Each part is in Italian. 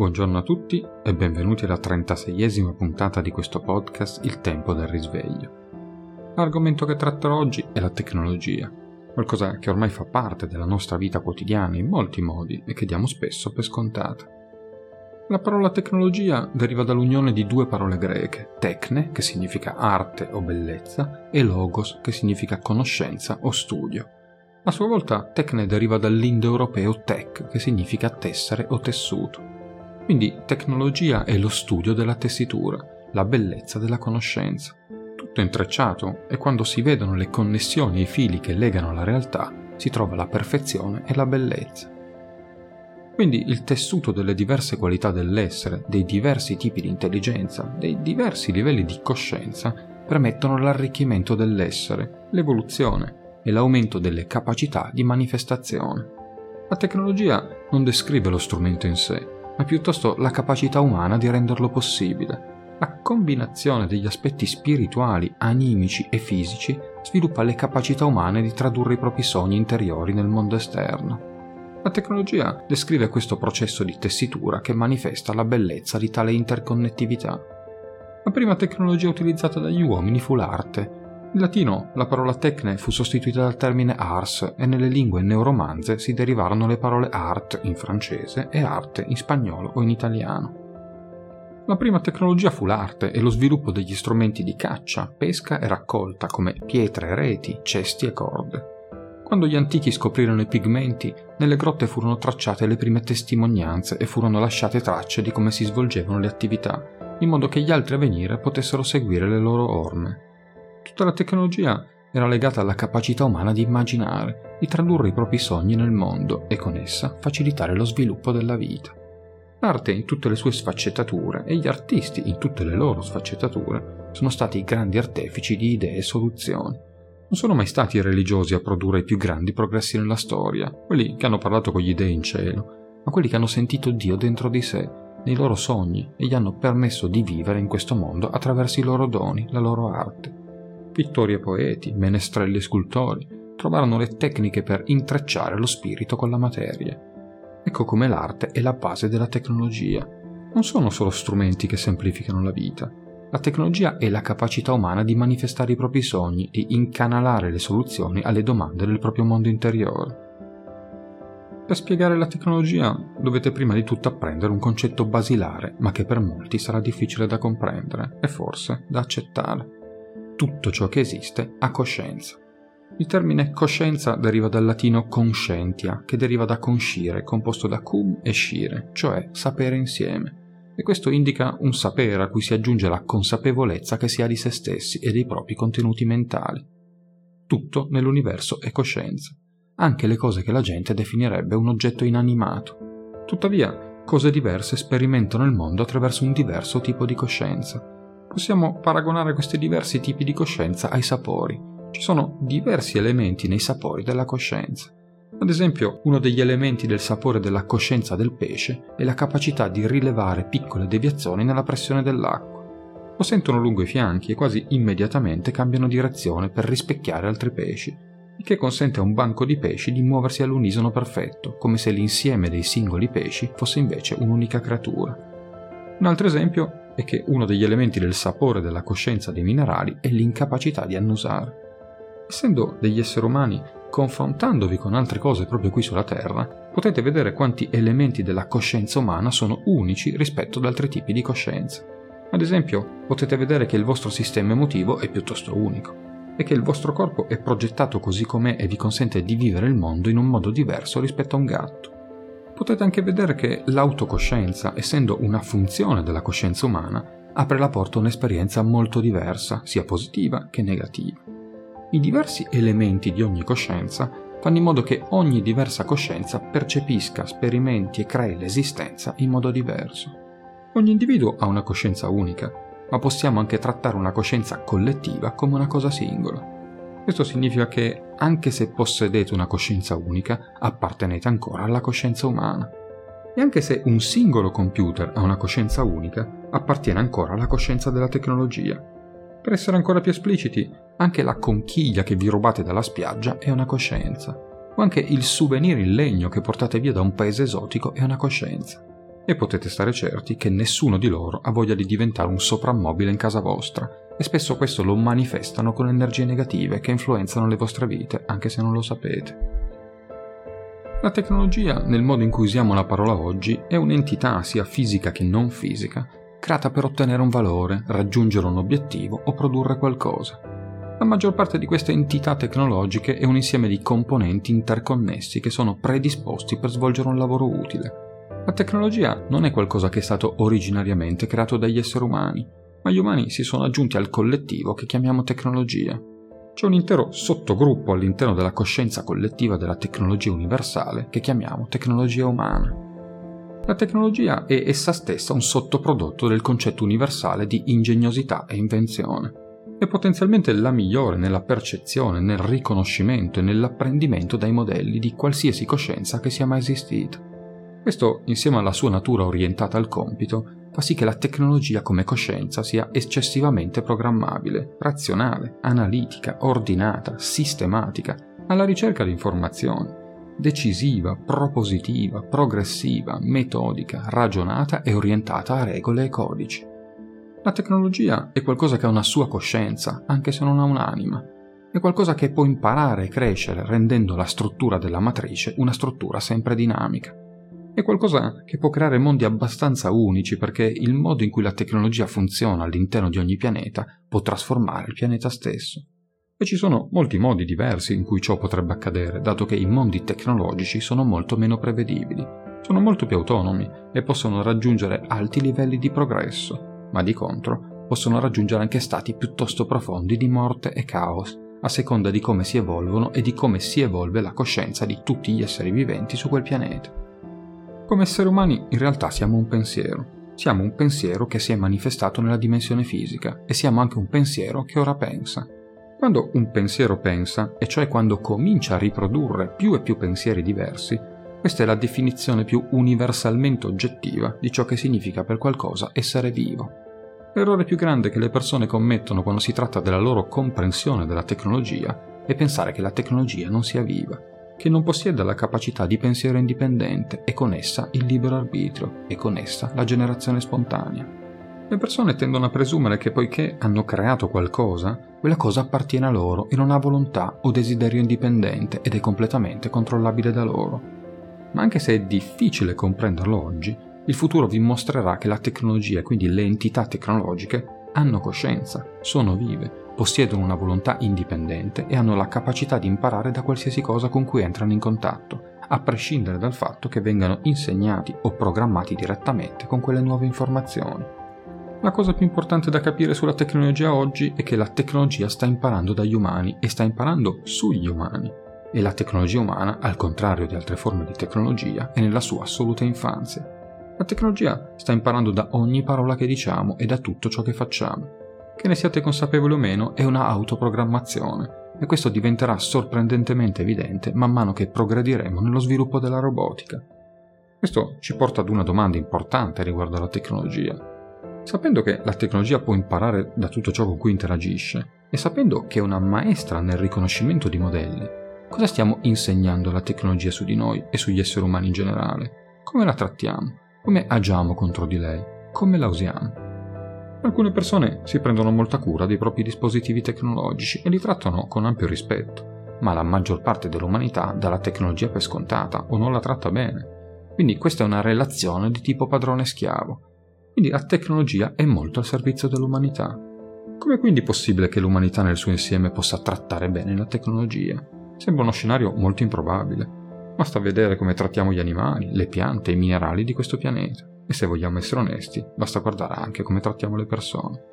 Buongiorno a tutti e benvenuti alla 36esima puntata di questo podcast Il tempo del risveglio. L'argomento che tratterò oggi è la tecnologia, qualcosa che ormai fa parte della nostra vita quotidiana in molti modi e che diamo spesso per scontata. La parola tecnologia deriva dall'unione di due parole greche, techne, che significa arte o bellezza, e logos, che significa conoscenza o studio. A sua volta, techne deriva dall'indoeuropeo tech, che significa tessere o tessuto. Quindi tecnologia è lo studio della tessitura, la bellezza della conoscenza. Tutto è intrecciato e quando si vedono le connessioni e i fili che legano la realtà, si trova la perfezione e la bellezza. Quindi il tessuto delle diverse qualità dell'essere, dei diversi tipi di intelligenza, dei diversi livelli di coscienza, permettono l'arricchimento dell'essere, l'evoluzione e l'aumento delle capacità di manifestazione. La tecnologia non descrive lo strumento in sé, ma piuttosto la capacità umana di renderlo possibile. La combinazione degli aspetti spirituali, animici e fisici sviluppa le capacità umane di tradurre i propri sogni interiori nel mondo esterno. La tecnologia descrive questo processo di tessitura che manifesta la bellezza di tale interconnettività. La prima tecnologia utilizzata dagli uomini fu l'arte, in latino la parola tecne fu sostituita dal termine ars e nelle lingue neuromanze si derivarono le parole art in francese e arte in spagnolo o in italiano. La prima tecnologia fu l'arte e lo sviluppo degli strumenti di caccia, pesca e raccolta come pietre, reti, cesti e corde. Quando gli antichi scoprirono i pigmenti, nelle grotte furono tracciate le prime testimonianze e furono lasciate tracce di come si svolgevano le attività, in modo che gli altri a venire potessero seguire le loro orme. Tutta la tecnologia era legata alla capacità umana di immaginare, di tradurre i propri sogni nel mondo e con essa facilitare lo sviluppo della vita. L'arte in tutte le sue sfaccettature e gli artisti in tutte le loro sfaccettature sono stati i grandi artefici di idee e soluzioni. Non sono mai stati i religiosi a produrre i più grandi progressi nella storia, quelli che hanno parlato con gli dei in cielo, ma quelli che hanno sentito Dio dentro di sé, nei loro sogni, e gli hanno permesso di vivere in questo mondo attraverso i loro doni, la loro arte. Pittori e poeti, menestrelli e scultori trovarono le tecniche per intrecciare lo spirito con la materia. Ecco come l'arte è la base della tecnologia. Non sono solo strumenti che semplificano la vita. La tecnologia è la capacità umana di manifestare i propri sogni, di incanalare le soluzioni alle domande del proprio mondo interiore. Per spiegare la tecnologia dovete prima di tutto apprendere un concetto basilare, ma che per molti sarà difficile da comprendere e forse da accettare tutto ciò che esiste ha coscienza. Il termine coscienza deriva dal latino conscientia, che deriva da conscire, composto da cum e scire, cioè sapere insieme. E questo indica un sapere a cui si aggiunge la consapevolezza che si ha di se stessi e dei propri contenuti mentali. Tutto nell'universo è coscienza, anche le cose che la gente definirebbe un oggetto inanimato. Tuttavia, cose diverse sperimentano il mondo attraverso un diverso tipo di coscienza possiamo paragonare questi diversi tipi di coscienza ai sapori. Ci sono diversi elementi nei sapori della coscienza. Ad esempio, uno degli elementi del sapore della coscienza del pesce è la capacità di rilevare piccole deviazioni nella pressione dell'acqua. Lo sentono lungo i fianchi e quasi immediatamente cambiano direzione per rispecchiare altri pesci, il che consente a un banco di pesci di muoversi all'unisono perfetto, come se l'insieme dei singoli pesci fosse invece un'unica creatura. Un altro esempio è che uno degli elementi del sapore della coscienza dei minerali è l'incapacità di annusare. Essendo degli esseri umani, confrontandovi con altre cose proprio qui sulla Terra, potete vedere quanti elementi della coscienza umana sono unici rispetto ad altri tipi di coscienza. Ad esempio, potete vedere che il vostro sistema emotivo è piuttosto unico e che il vostro corpo è progettato così com'è e vi consente di vivere il mondo in un modo diverso rispetto a un gatto potete anche vedere che l'autocoscienza, essendo una funzione della coscienza umana, apre la porta a un'esperienza molto diversa, sia positiva che negativa. I diversi elementi di ogni coscienza fanno in modo che ogni diversa coscienza percepisca, sperimenti e crei l'esistenza in modo diverso. Ogni individuo ha una coscienza unica, ma possiamo anche trattare una coscienza collettiva come una cosa singola. Questo significa che, anche se possedete una coscienza unica, appartenete ancora alla coscienza umana. E anche se un singolo computer ha una coscienza unica, appartiene ancora alla coscienza della tecnologia. Per essere ancora più espliciti, anche la conchiglia che vi rubate dalla spiaggia è una coscienza, o anche il souvenir in legno che portate via da un paese esotico è una coscienza. e potete stare certi che nessuno di loro ha voglia di diventare un soprammobile in casa vostra e spesso questo lo manifestano con energie negative che influenzano le vostre vite anche se non lo sapete. La tecnologia, nel modo in cui usiamo la parola oggi, è un'entità sia fisica che non fisica, creata per ottenere un valore, raggiungere un obiettivo o produrre qualcosa. La maggior parte di queste entità tecnologiche è un insieme di componenti interconnessi che sono predisposti per svolgere un lavoro utile. La tecnologia non è qualcosa che è stato originariamente creato dagli esseri umani, ma gli umani si sono aggiunti al collettivo che chiamiamo tecnologia. C'è un intero sottogruppo all'interno della coscienza collettiva della tecnologia universale che chiamiamo tecnologia umana. La tecnologia è essa stessa un sottoprodotto del concetto universale di ingegnosità e invenzione. È potenzialmente la migliore nella percezione, nel riconoscimento e nell'apprendimento dai modelli di qualsiasi coscienza che sia mai esistita. Questo, insieme alla sua natura orientata al compito, fa sì che la tecnologia come coscienza sia eccessivamente programmabile, razionale, analitica, ordinata, sistematica, alla ricerca di informazioni, decisiva, propositiva, progressiva, metodica, ragionata e orientata a regole e codici. La tecnologia è qualcosa che ha una sua coscienza, anche se non ha un'anima. È qualcosa che può imparare e crescere rendendo la struttura della matrice una struttura sempre dinamica. È qualcosa che può creare mondi abbastanza unici perché il modo in cui la tecnologia funziona all'interno di ogni pianeta può trasformare il pianeta stesso. E ci sono molti modi diversi in cui ciò potrebbe accadere, dato che i mondi tecnologici sono molto meno prevedibili, sono molto più autonomi e possono raggiungere alti livelli di progresso, ma di contro possono raggiungere anche stati piuttosto profondi di morte e caos, a seconda di come si evolvono e di come si evolve la coscienza di tutti gli esseri viventi su quel pianeta. Come esseri umani in realtà siamo un pensiero. Siamo un pensiero che si è manifestato nella dimensione fisica e siamo anche un pensiero che ora pensa. Quando un pensiero pensa, e cioè quando comincia a riprodurre più e più pensieri diversi, questa è la definizione più universalmente oggettiva di ciò che significa per qualcosa essere vivo. L'errore più grande che le persone commettono quando si tratta della loro comprensione della tecnologia è pensare che la tecnologia non sia viva che non possiede la capacità di pensiero indipendente e con essa il libero arbitrio e con essa la generazione spontanea. Le persone tendono a presumere che poiché hanno creato qualcosa, quella cosa appartiene a loro e non ha volontà o desiderio indipendente ed è completamente controllabile da loro. Ma anche se è difficile comprenderlo oggi, il futuro vi mostrerà che la tecnologia quindi le entità tecnologiche hanno coscienza, sono vive possiedono una volontà indipendente e hanno la capacità di imparare da qualsiasi cosa con cui entrano in contatto, a prescindere dal fatto che vengano insegnati o programmati direttamente con quelle nuove informazioni. La cosa più importante da capire sulla tecnologia oggi è che la tecnologia sta imparando dagli umani e sta imparando sugli umani. E la tecnologia umana, al contrario di altre forme di tecnologia, è nella sua assoluta infanzia. La tecnologia sta imparando da ogni parola che diciamo e da tutto ciò che facciamo che ne siate consapevoli o meno, è una autoprogrammazione e questo diventerà sorprendentemente evidente man mano che progrediremo nello sviluppo della robotica. Questo ci porta ad una domanda importante riguardo alla tecnologia. Sapendo che la tecnologia può imparare da tutto ciò con cui interagisce e sapendo che è una maestra nel riconoscimento di modelli, cosa stiamo insegnando alla tecnologia su di noi e sugli esseri umani in generale? Come la trattiamo? Come agiamo contro di lei? Come la usiamo? Alcune persone si prendono molta cura dei propri dispositivi tecnologici e li trattano con ampio rispetto, ma la maggior parte dell'umanità dà la tecnologia per scontata o non la tratta bene. Quindi questa è una relazione di tipo padrone-schiavo. Quindi la tecnologia è molto al servizio dell'umanità. Come è quindi possibile che l'umanità nel suo insieme possa trattare bene la tecnologia? Sembra uno scenario molto improbabile. Basta vedere come trattiamo gli animali, le piante e i minerali di questo pianeta. E se vogliamo essere onesti, basta guardare anche come trattiamo le persone.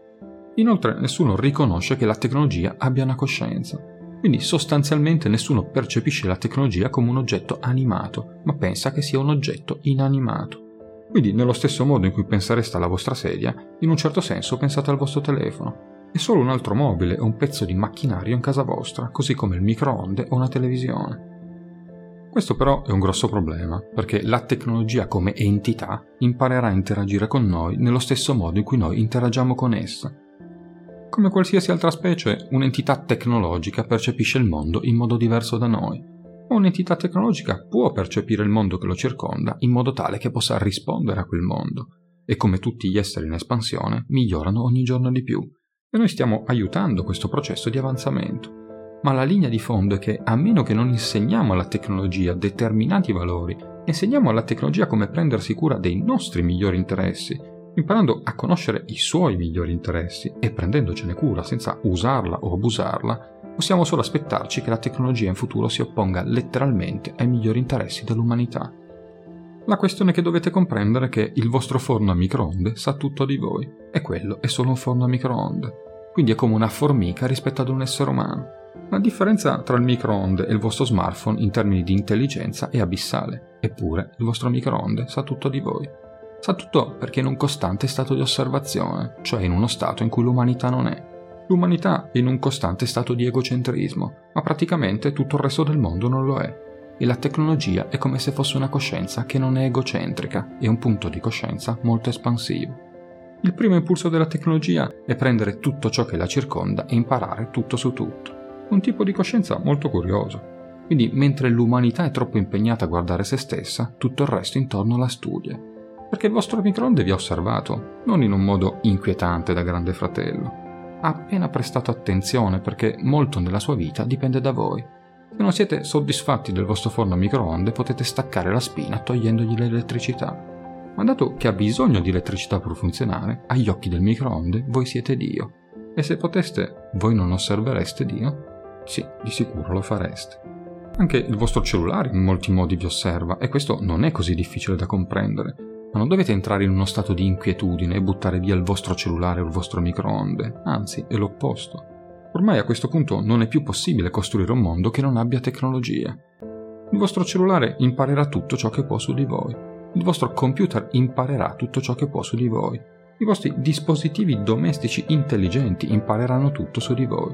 Inoltre nessuno riconosce che la tecnologia abbia una coscienza, quindi sostanzialmente nessuno percepisce la tecnologia come un oggetto animato, ma pensa che sia un oggetto inanimato. Quindi nello stesso modo in cui pensereste alla vostra sedia, in un certo senso pensate al vostro telefono. È solo un altro mobile o un pezzo di macchinario in casa vostra, così come il microonde o una televisione. Questo però è un grosso problema, perché la tecnologia come entità imparerà a interagire con noi nello stesso modo in cui noi interagiamo con essa. Come qualsiasi altra specie, un'entità tecnologica percepisce il mondo in modo diverso da noi. un'entità tecnologica può percepire il mondo che lo circonda in modo tale che possa rispondere a quel mondo e come tutti gli esseri in espansione migliorano ogni giorno di più e noi stiamo aiutando questo processo di avanzamento. Ma la linea di fondo è che a meno che non insegniamo alla tecnologia determinati valori, insegniamo alla tecnologia come prendersi cura dei nostri migliori interessi, imparando a conoscere i suoi migliori interessi e prendendocene cura senza usarla o abusarla, possiamo solo aspettarci che la tecnologia in futuro si opponga letteralmente ai migliori interessi dell'umanità. La questione che dovete comprendere è che il vostro forno a microonde sa tutto di voi e quello è solo un forno a microonde, quindi è come una formica rispetto ad un essere umano. La differenza tra il microonde e il vostro smartphone in termini di intelligenza è abissale, eppure il vostro microonde sa tutto di voi. Sa tutto perché è in un costante stato di osservazione, cioè in uno stato in cui l'umanità non è. L'umanità è in un costante stato di egocentrismo, ma praticamente tutto il resto del mondo non lo è. E la tecnologia è come se fosse una coscienza che non è egocentrica, è un punto di coscienza molto espansivo. Il primo impulso della tecnologia è prendere tutto ciò che la circonda e imparare tutto su tutto. Un tipo di coscienza molto curioso. Quindi mentre l'umanità è troppo impegnata a guardare se stessa, tutto il resto intorno la studia perché il vostro microonde vi ha osservato, non in un modo inquietante da grande fratello. Ha appena prestato attenzione perché molto nella sua vita dipende da voi. Se non siete soddisfatti del vostro forno a microonde potete staccare la spina togliendogli l'elettricità. Ma dato che ha bisogno di elettricità per funzionare, agli occhi del microonde voi siete Dio. E se poteste, voi non osservereste Dio? Sì, di sicuro lo fareste. Anche il vostro cellulare in molti modi vi osserva e questo non è così difficile da comprendere ma non dovete entrare in uno stato di inquietudine e buttare via il vostro cellulare o il vostro microonde, anzi è l'opposto. Ormai a questo punto non è più possibile costruire un mondo che non abbia tecnologia. Il vostro cellulare imparerà tutto ciò che può su di voi. Il vostro computer imparerà tutto ciò che può su di voi. I vostri dispositivi domestici intelligenti impareranno tutto su di voi.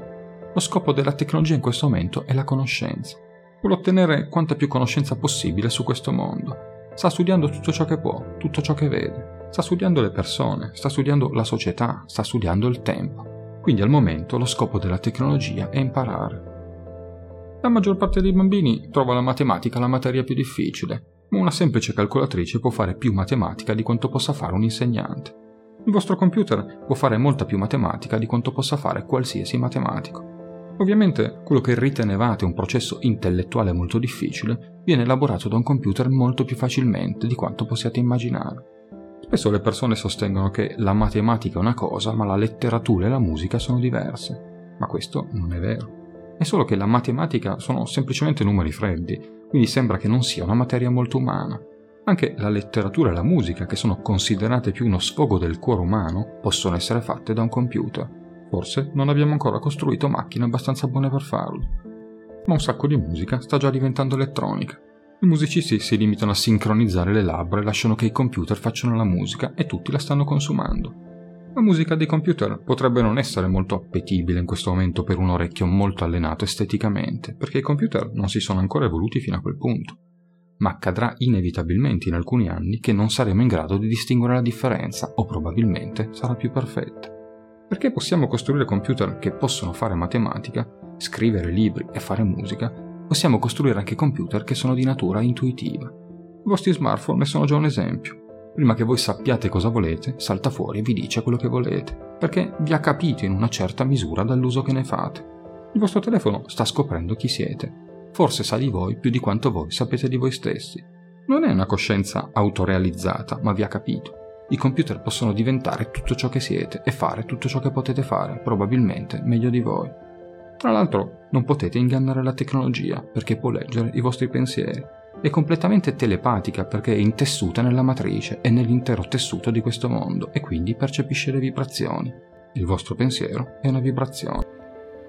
Lo scopo della tecnologia in questo momento è la conoscenza. Vuole ottenere quanta più conoscenza possibile su questo mondo Sta studiando tutto ciò che può, tutto ciò che vede. Sta studiando le persone, sta studiando la società, sta studiando il tempo. Quindi al momento lo scopo della tecnologia è imparare. La maggior parte dei bambini trova la matematica la materia più difficile, ma una semplice calcolatrice può fare più matematica di quanto possa fare un insegnante. Il vostro computer può fare molta più matematica di quanto possa fare qualsiasi matematico. Ovviamente quello che ritenevate un processo intellettuale molto difficile viene elaborato da un computer molto più facilmente di quanto possiate immaginare. Spesso le persone sostengono che la matematica è una cosa, ma la letteratura e la musica sono diverse. Ma questo non è vero. È solo che la matematica sono semplicemente numeri freddi, quindi sembra che non sia una materia molto umana. Anche la letteratura e la musica, che sono considerate più uno sfogo del cuore umano, possono essere fatte da un computer. Forse non abbiamo ancora costruito macchine abbastanza buone per farlo. Ma un sacco di musica sta già diventando elettronica. I musicisti si limitano a sincronizzare le labbra e lasciano che i computer facciano la musica e tutti la stanno consumando. La musica dei computer potrebbe non essere molto appetibile in questo momento per un orecchio molto allenato esteticamente, perché i computer non si sono ancora evoluti fino a quel punto. Ma accadrà inevitabilmente in alcuni anni che non saremo in grado di distinguere la differenza, o probabilmente sarà più perfetta. Perché possiamo costruire computer che possono fare matematica, scrivere libri e fare musica, possiamo costruire anche computer che sono di natura intuitiva. I vostri smartphone ne sono già un esempio. Prima che voi sappiate cosa volete, salta fuori e vi dice quello che volete, perché vi ha capito in una certa misura dall'uso che ne fate. Il vostro telefono sta scoprendo chi siete. Forse sa di voi più di quanto voi sapete di voi stessi. Non è una coscienza autorealizzata, ma vi ha capito. I computer possono diventare tutto ciò che siete e fare tutto ciò che potete fare, probabilmente meglio di voi. Tra l'altro, non potete ingannare la tecnologia perché può leggere i vostri pensieri. È completamente telepatica perché è intessuta nella matrice e nell'intero tessuto di questo mondo e quindi percepisce le vibrazioni. Il vostro pensiero è una vibrazione.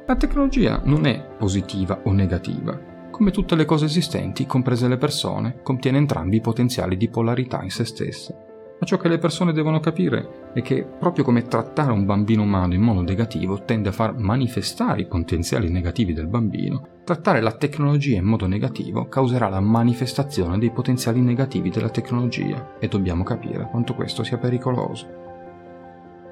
La tecnologia non è positiva o negativa. Come tutte le cose esistenti, comprese le persone, contiene entrambi i potenziali di polarità in se stesse. Ma ciò che le persone devono capire è che proprio come trattare un bambino umano in modo negativo tende a far manifestare i potenziali negativi del bambino, trattare la tecnologia in modo negativo causerà la manifestazione dei potenziali negativi della tecnologia e dobbiamo capire quanto questo sia pericoloso.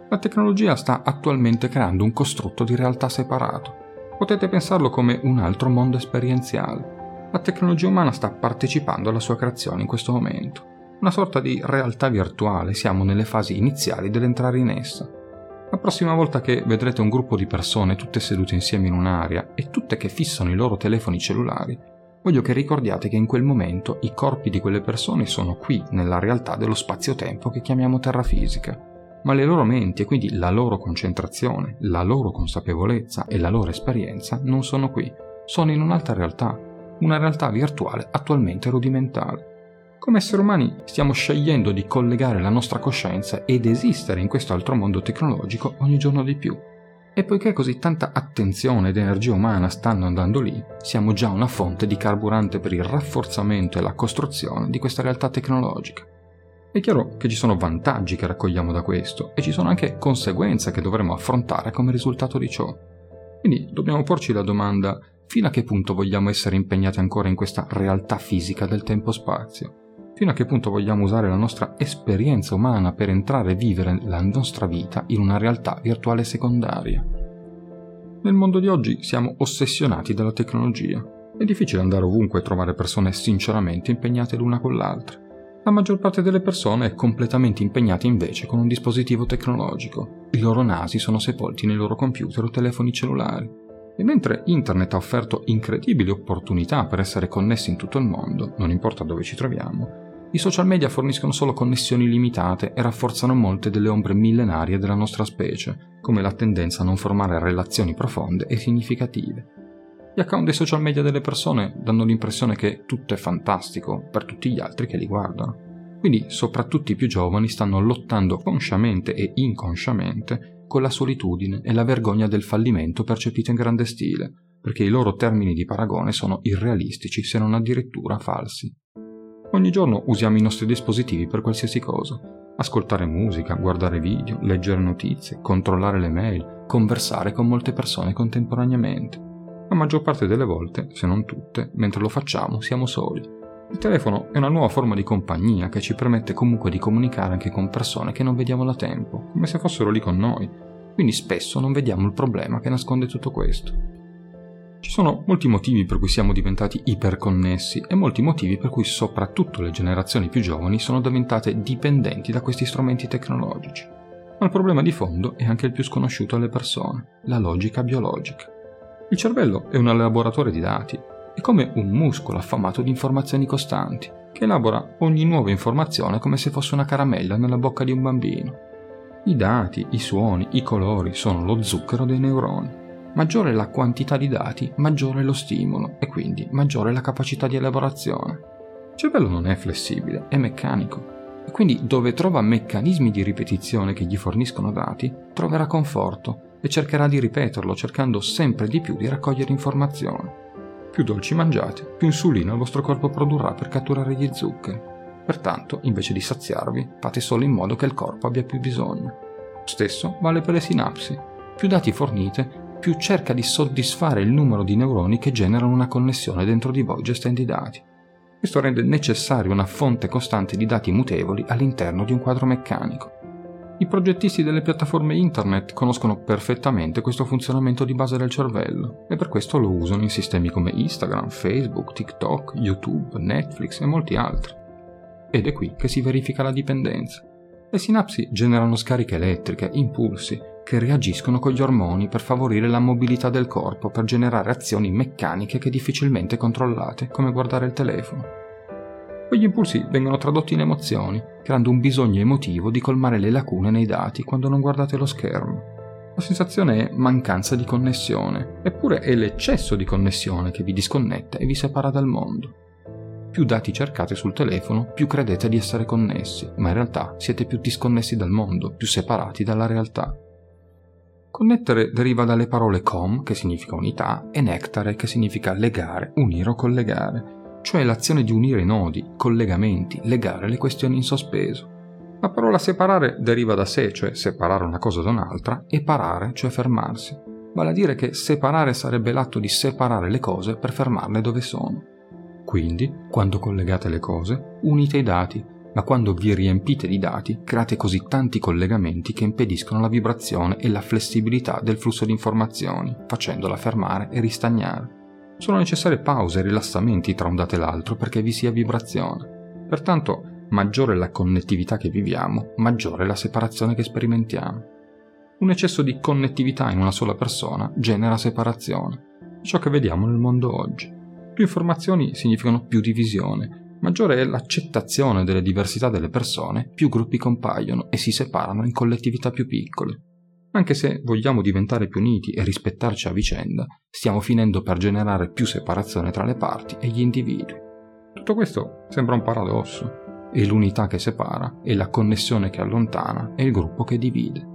La tecnologia sta attualmente creando un costrutto di realtà separato. Potete pensarlo come un altro mondo esperienziale La tecnologia umana sta partecipando alla sua creazione in questo momento. Una sorta di realtà virtuale, siamo nelle fasi iniziali dell'entrare in essa. La prossima volta che vedrete un gruppo di persone tutte sedute insieme in un'area e tutte che fissano i loro telefoni cellulari, voglio che ricordiate che in quel momento i corpi di quelle persone sono qui, nella realtà dello spazio-tempo che chiamiamo terra fisica, ma le loro menti e quindi la loro concentrazione, la loro consapevolezza e la loro esperienza non sono qui, sono in un'altra realtà, una realtà virtuale attualmente rudimentale. Come esseri umani stiamo scegliendo di collegare la nostra coscienza ed esistere in questo altro mondo tecnologico ogni giorno di più, e poiché così tanta attenzione ed energia umana stanno andando lì, siamo già una fonte di carburante per il rafforzamento e la costruzione di questa realtà tecnologica. È chiaro che ci sono vantaggi che raccogliamo da questo e ci sono anche conseguenze che dovremo affrontare come risultato di ciò. Quindi dobbiamo porci la domanda fino a che punto vogliamo essere impegnati ancora in questa realtà fisica del tempo-spazio? Fino a che punto vogliamo usare la nostra esperienza umana per entrare e vivere la nostra vita in una realtà virtuale secondaria? Nel mondo di oggi siamo ossessionati dalla tecnologia. È difficile andare ovunque e trovare persone sinceramente impegnate l'una con l'altra. La maggior parte delle persone è completamente impegnata invece con un dispositivo tecnologico. I loro nasi sono sepolti nei loro computer o telefoni cellulari. E mentre Internet ha offerto incredibili opportunità per essere connessi in tutto il mondo, non importa dove ci troviamo, i social media forniscono solo connessioni limitate e rafforzano molte delle ombre millenarie della nostra specie, come la tendenza a non formare relazioni profonde e significative. Gli account dei social media delle persone danno l'impressione che tutto è fantastico per tutti gli altri che li guardano. Quindi soprattutto i più giovani stanno lottando consciamente e inconsciamente con la solitudine e la vergogna del fallimento percepito in grande stile, perché i loro termini di paragone sono irrealistici se non addirittura falsi. Ogni giorno usiamo i nostri dispositivi per qualsiasi cosa. Ascoltare musica, guardare video, leggere notizie, controllare le mail, conversare con molte persone contemporaneamente. La maggior parte delle volte, se non tutte, mentre lo facciamo siamo soli. Il telefono è una nuova forma di compagnia che ci permette comunque di comunicare anche con persone che non vediamo da tempo, come se fossero lì con noi. Quindi spesso non vediamo il problema che nasconde tutto questo. Ci sono molti motivi per cui siamo diventati iperconnessi e molti motivi per cui soprattutto le generazioni più giovani sono diventate dipendenti da questi strumenti tecnologici. Ma il problema di fondo è anche il più sconosciuto alle persone, la logica biologica. Il cervello è un elaboratore di dati, è come un muscolo affamato di informazioni costanti, che elabora ogni nuova informazione come se fosse una caramella nella bocca di un bambino. I dati, i suoni, i colori sono lo zucchero dei neuroni maggiore la quantità di dati, maggiore lo stimolo e quindi maggiore la capacità di elaborazione. Il cervello non è flessibile, è meccanico e quindi dove trova meccanismi di ripetizione che gli forniscono dati, troverà conforto e cercherà di ripeterlo cercando sempre di più di raccogliere informazioni. Più dolci mangiate, più insulina il vostro corpo produrrà per catturare gli zuccheri. Pertanto, invece di saziarvi, fate solo in modo che il corpo abbia più bisogno. Lo stesso vale per le sinapsi. Più dati fornite, più cerca di soddisfare il numero di neuroni che generano una connessione dentro di voi gestendo i dati. Questo rende necessaria una fonte costante di dati mutevoli all'interno di un quadro meccanico. I progettisti delle piattaforme internet conoscono perfettamente questo funzionamento di base del cervello e per questo lo usano in sistemi come Instagram, Facebook, TikTok, YouTube, Netflix e molti altri. Ed è qui che si verifica la dipendenza. Le sinapsi generano scariche elettriche, impulsi, che reagiscono con gli ormoni per favorire la mobilità del corpo per generare azioni meccaniche che difficilmente controllate, come guardare il telefono. Quegli impulsi vengono tradotti in emozioni, creando un bisogno emotivo di colmare le lacune nei dati quando non guardate lo schermo. La sensazione è mancanza di connessione, eppure è l'eccesso di connessione che vi disconnette e vi separa dal mondo. Più dati cercate sul telefono, più credete di essere connessi, ma in realtà siete più disconnessi dal mondo, più separati dalla realtà. Connettere deriva dalle parole com, che significa unità, e nectare, che significa legare, unire o collegare, cioè l'azione di unire i nodi, collegamenti, legare le questioni in sospeso. La parola separare deriva da sé, cioè separare una cosa da un'altra, e parare, cioè fermarsi. Vale a dire che separare sarebbe l'atto di separare le cose per fermarle dove sono. Quindi, quando collegate le cose, unite i dati, ma quando vi riempite di dati create così tanti collegamenti che impediscono la vibrazione e la flessibilità del flusso di informazioni, facendola fermare e ristagnare. Sono necessarie pause e rilassamenti tra un dato e l'altro perché vi sia vibrazione. Pertanto, maggiore è la connettività che viviamo, maggiore è la separazione che sperimentiamo. Un eccesso di connettività in una sola persona genera separazione. Ciò che vediamo nel mondo oggi. Più informazioni significano più divisione, maggiore è l'accettazione delle diversità delle persone, più gruppi compaiono e si separano in collettività più piccole. Anche se vogliamo diventare più uniti e rispettarci a vicenda, stiamo finendo per generare più separazione tra le parti e gli individui. Tutto questo sembra un paradosso. E l'unità che separa, e la connessione che allontana, e il gruppo che divide.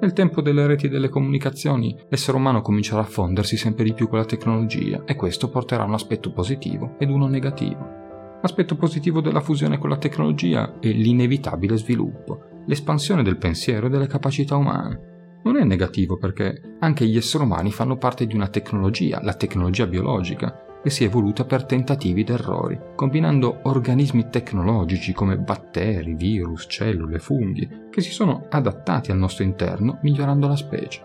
Nel tempo delle reti delle comunicazioni, l'essere umano comincerà a fondersi sempre di più con la tecnologia e questo porterà un aspetto positivo ed uno negativo. L'aspetto positivo della fusione con la tecnologia è l'inevitabile sviluppo, l'espansione del pensiero e delle capacità umane. Non è negativo perché anche gli esseri umani fanno parte di una tecnologia, la tecnologia biologica, che si è evoluta per tentativi ed errori, combinando organismi tecnologici come batteri, virus, cellule, funghi, che si sono adattati al nostro interno migliorando la specie.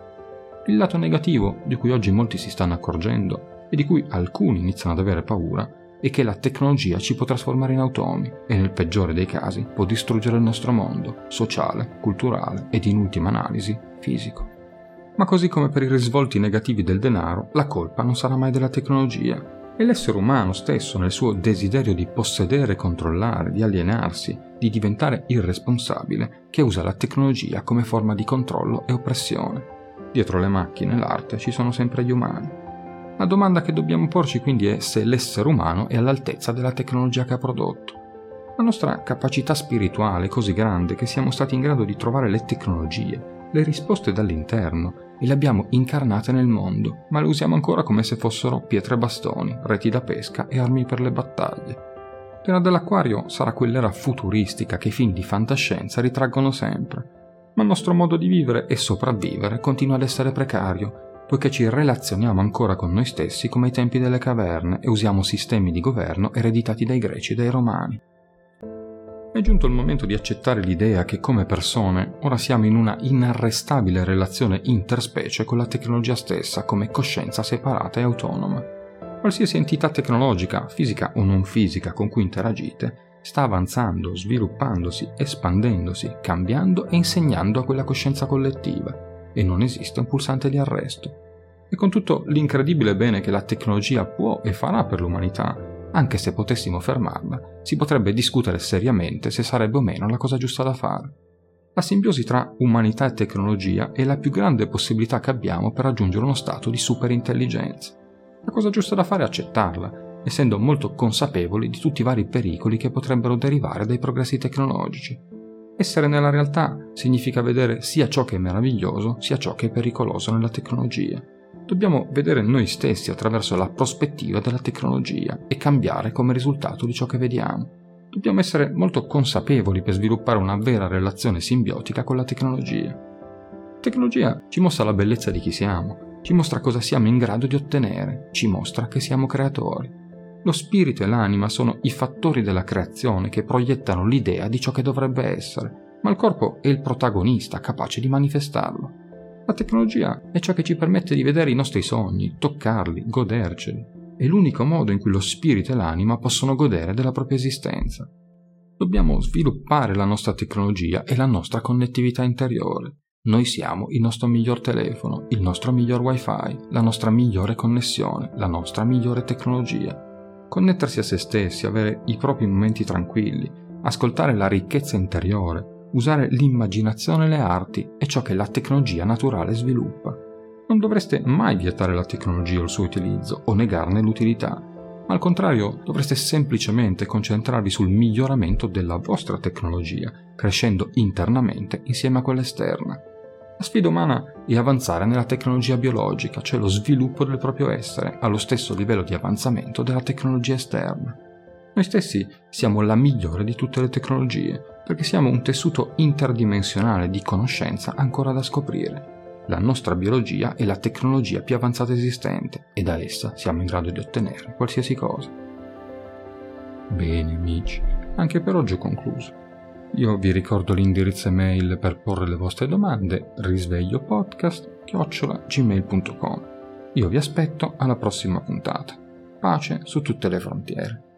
Il lato negativo, di cui oggi molti si stanno accorgendo e di cui alcuni iniziano ad avere paura, è che la tecnologia ci può trasformare in automi e nel peggiore dei casi può distruggere il nostro mondo, sociale, culturale ed in ultima analisi fisico. Ma così come per i risvolti negativi del denaro, la colpa non sarà mai della tecnologia. È l'essere umano stesso nel suo desiderio di possedere, controllare, di alienarsi, di diventare irresponsabile, che usa la tecnologia come forma di controllo e oppressione. Dietro le macchine e l'arte ci sono sempre gli umani. La domanda che dobbiamo porci quindi è se l'essere umano è all'altezza della tecnologia che ha prodotto. La nostra capacità spirituale è così grande che siamo stati in grado di trovare le tecnologie, le risposte dall'interno e le abbiamo incarnate nel mondo, ma le usiamo ancora come se fossero pietre e bastoni, reti da pesca e armi per le battaglie. L'era dell'acquario sarà quell'era futuristica che i film di fantascienza ritraggono sempre, ma il nostro modo di vivere e sopravvivere continua ad essere precario poiché ci relazioniamo ancora con noi stessi come ai tempi delle caverne e usiamo sistemi di governo ereditati dai greci e dai romani. È giunto il momento di accettare l'idea che come persone ora siamo in una inarrestabile relazione interspecie con la tecnologia stessa come coscienza separata e autonoma. Qualsiasi entità tecnologica, fisica o non fisica, con cui interagite, sta avanzando, sviluppandosi, espandendosi, cambiando e insegnando a quella coscienza collettiva e non esiste un pulsante di arresto. E con tutto l'incredibile bene che la tecnologia può e farà per l'umanità, anche se potessimo fermarla, si potrebbe discutere seriamente se sarebbe o meno la cosa giusta da fare. La simbiosi tra umanità e tecnologia è la più grande possibilità che abbiamo per raggiungere uno stato di superintelligenza. La cosa giusta da fare è accettarla, essendo molto consapevoli di tutti i vari pericoli che potrebbero derivare dai progressi tecnologici. Essere nella realtà significa vedere sia ciò che è meraviglioso, sia ciò che è pericoloso nella tecnologia. Dobbiamo vedere noi stessi attraverso la prospettiva della tecnologia e cambiare come risultato di ciò che vediamo. Dobbiamo essere molto consapevoli per sviluppare una vera relazione simbiotica con la tecnologia. La tecnologia ci mostra la bellezza di chi siamo, ci mostra cosa siamo in grado di ottenere, ci mostra che siamo creatori. Lo spirito e l'anima sono i fattori della creazione che proiettano l'idea di ciò che dovrebbe essere, ma il corpo è il protagonista capace di manifestarlo. La tecnologia è ciò che ci permette di vedere i nostri sogni, toccarli, goderceli. È l'unico modo in cui lo spirito e l'anima possono godere della propria esistenza. Dobbiamo sviluppare la nostra tecnologia e la nostra connettività interiore. Noi siamo il nostro miglior telefono, il nostro miglior wifi, la nostra migliore connessione, la nostra migliore tecnologia connettersi a se stessi, avere i propri momenti tranquilli, ascoltare la ricchezza interiore, usare l'immaginazione e le arti è ciò che la tecnologia naturale sviluppa. Non dovreste mai vietare la tecnologia o il suo utilizzo o negarne l'utilità, ma al contrario dovreste semplicemente concentrarvi sul miglioramento della vostra tecnologia, crescendo internamente insieme a quella esterna. La sfida umana è avanzare nella tecnologia biologica, cioè lo sviluppo del proprio essere, allo stesso livello di avanzamento della tecnologia esterna. Noi stessi siamo la migliore di tutte le tecnologie, perché siamo un tessuto interdimensionale di conoscenza ancora da scoprire. La nostra biologia è la tecnologia più avanzata esistente e da essa siamo in grado di ottenere qualsiasi cosa. Bene amici, anche per oggi ho concluso. Io vi ricordo l'indirizzo email per porre le vostre domande, risvegliopodcast.gmail.com Io vi aspetto alla prossima puntata. Pace su tutte le frontiere.